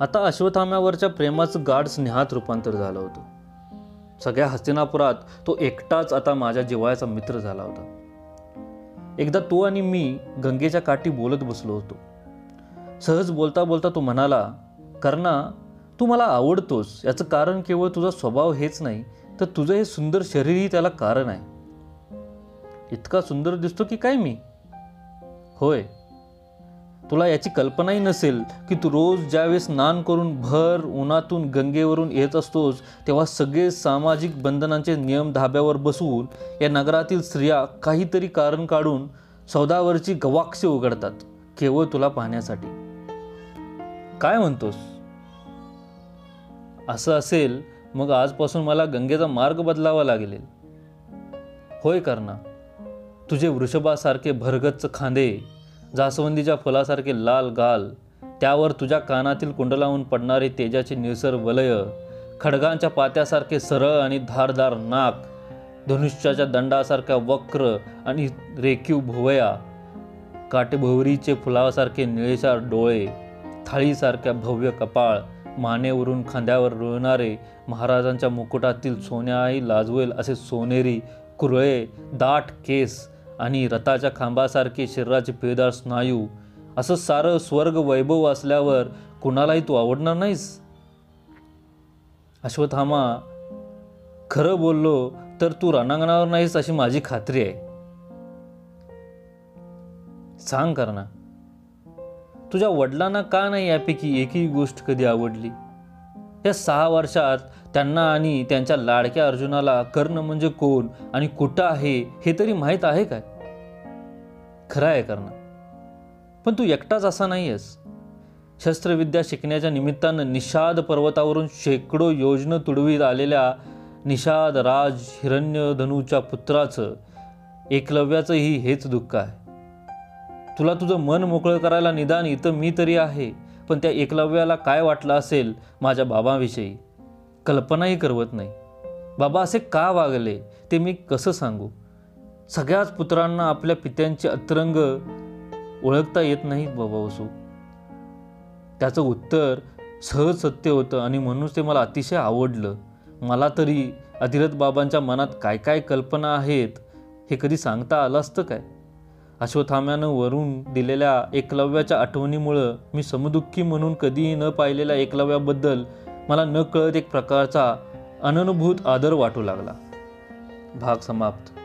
आता अश्वथाम्यावरच्या प्रेमाचं गाढ स्नेहात रूपांतर झालं होतं. सगळ्या हस्तिनापुरात तो एकटाच आता माझ्या जिवाळ्याचा मित्र झाला होता. एकदा तो आणि मी गंगेच्या काठी बोलत बसलो होतो. सहज बोलता बोलता तो म्हणाला कर्णा तू मला आवडतोस. याचं कारण केवळ तुझा स्वभाव हेच नाही तर तुझं हे सुंदर शरीरही त्याला कारण आहे. इतका सुंदर दिसतो की काय मी? होय. तुला याची कल्पनाही नसेल की तू रोज ज्यावेळेस स्नान करून भर उन्हातून गंगेवरून येत असतोस तेव्हा सगळे सामाजिक बंधनांचे नियम धाब्यावर बसवून या नगरातील स्त्रिया काहीतरी कारण काढून सौदावरची गवाक्षे उघडतात केवळ तुला पाहण्यासाठी. काय म्हणतोस? असं असेल मग आजपासून मला गंगेचा मार्ग बदलावा लागेल. होय कर्णा. तुझे वृषभासारखे भरगच्च खांदे जास्वंदीच्या फुलासारखे लाल गाल त्यावर तुझ्या कानातील कुंडलाहून पडणारे तेजाचे निळसर वलय खडगांच्या पात्यासारखे सरळ आणि धारदार नाक धनुष्याच्या दंडासारख्या वक्र आणि रेखीव भुवया काटेभोवरीचे फुलासारखे निळेसार डोळे थाळीसारख्या भव्य कपाळ मानेवरून खांद्यावर रुळणारे महाराजांच्या मुकुटातील सोन्याही लाजवेल असे सोनेरी कुरळे दाट केस आणि रथाच्या खांबासारखे शरीराचे पिळदार स्नायू असं सारं स्वर्ग वैभव असल्यावर कुणालाही तू आवडणार नाहीस? अश्वत्थामा खरं बोललो तर तू रणांगणावर नाहीस अशी माझी खात्री आहे. सांग करणा तुझ्या वडिलांना का नाही यापैकी एकही गोष्ट कधी आवडली? या सहा वर्षात त्यांना आणि त्यांच्या लाडक्या अर्जुनाला कर्ण म्हणजे कोण आणि कुठं आहे हे तरी माहीत आहे काय? खरं आहे कर्ण. पण तू एकटाच असा नाही आहेस शस्त्रविद्या शिकण्याच्या निमित्तानं निषाद पर्वतावरून शेकडो योजना तुडवीत आलेल्या निषाद राज हिरण्यधनूच्या पुत्राचं एकलव्याचंही हेच दुःख आहे. तुला तुझं मन मोकळं करायला निदान इथं मी तरी आहे पण त्या एकलव्याला काय वाटलं असेल माझ्या बाबाविषयी? कल्पनाही करवत नाही. बाबा असे का वागले ते मी कसं सांगू? सगळ्याच पुत्रांना आपल्या पित्यांचे अतरंग ओळखता येत नाहीत बाबा वसू. त्याचं उत्तर सहज सत्य होतं आणि म्हणूनच ते मला अतिशय आवडलं. मला तरी अधिरथ बाबांच्या मनात काय काय कल्पना आहेत हे कधी सांगता आलं असतं काय? अश्वथाम्यानं वरून दिलेल्या एकलव्याच्या आठवणीमुळं मी समदुःखी म्हणून कधीही न पाहिलेल्या एकलव्याबद्दल मला न कळत एक प्रकारचा अननुभूत आदर वाटू लागला. भाग समाप्त.